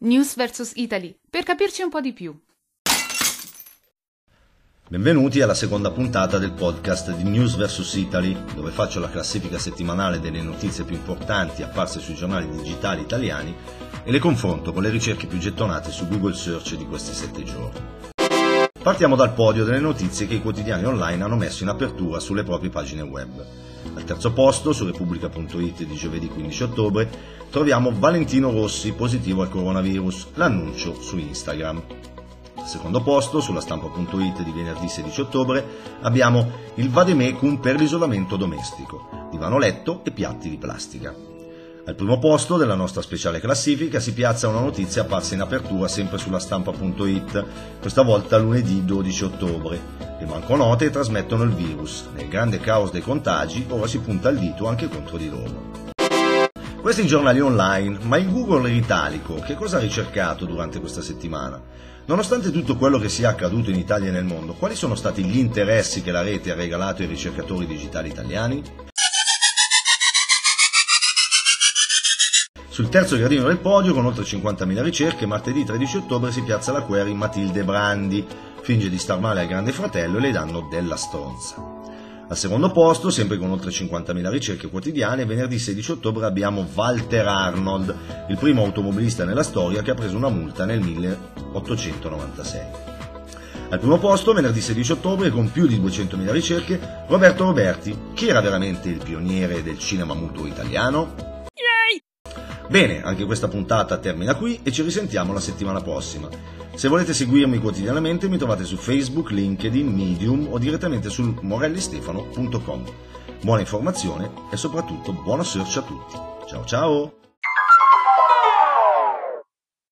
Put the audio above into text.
News vs Italy, per capirci un po' di più. Benvenuti alla seconda puntata del podcast di News vs Italy, dove faccio la classifica settimanale delle notizie più importanti apparse sui giornali digitali italiani e le confronto con le ricerche più gettonate su Google Search di questi sette giorni. Partiamo dal podio delle notizie che i quotidiani online hanno messo in apertura sulle proprie pagine web. Al terzo posto, su Repubblica.it di giovedì 15 ottobre, troviamo Valentino Rossi positivo al coronavirus, l'annuncio su Instagram. Al secondo posto, sulla stampa.it di venerdì 16 ottobre, abbiamo il vademecum per l'isolamento domestico, divano letto e piatti di plastica. Al primo posto della nostra speciale classifica si piazza una notizia apparsa in apertura sempre sulla stampa.it, questa volta lunedì 12 ottobre. Le banconote trasmettono il virus. Nel grande caos dei contagi ora si punta il dito anche contro di loro. Questi giornali online, ma il Google italico che cosa ha ricercato durante questa settimana? Nonostante tutto quello che sia accaduto in Italia e nel mondo, quali sono stati gli interessi che la rete ha regalato ai ricercatori digitali italiani? Sul terzo gradino del podio, con oltre 50.000 ricerche, martedì 13 ottobre si piazza la query Matilde Brandi. Finge di star male al grande fratello e le danno della stronza. Al secondo posto, sempre con oltre 50.000 ricerche quotidiane, venerdì 16 ottobre abbiamo Walter Arnold, il primo automobilista nella storia che ha preso una multa nel 1896. Al primo posto, venerdì 16 ottobre, con più di 200.000 ricerche, Roberto Roberti, chi era veramente il pioniere del cinema muto italiano? Bene, anche questa puntata termina qui e ci risentiamo la settimana prossima. Se volete seguirmi quotidianamente mi trovate su Facebook, LinkedIn, Medium o direttamente sul morellistefano.com. Buona informazione e soprattutto buona search a tutti. Ciao ciao!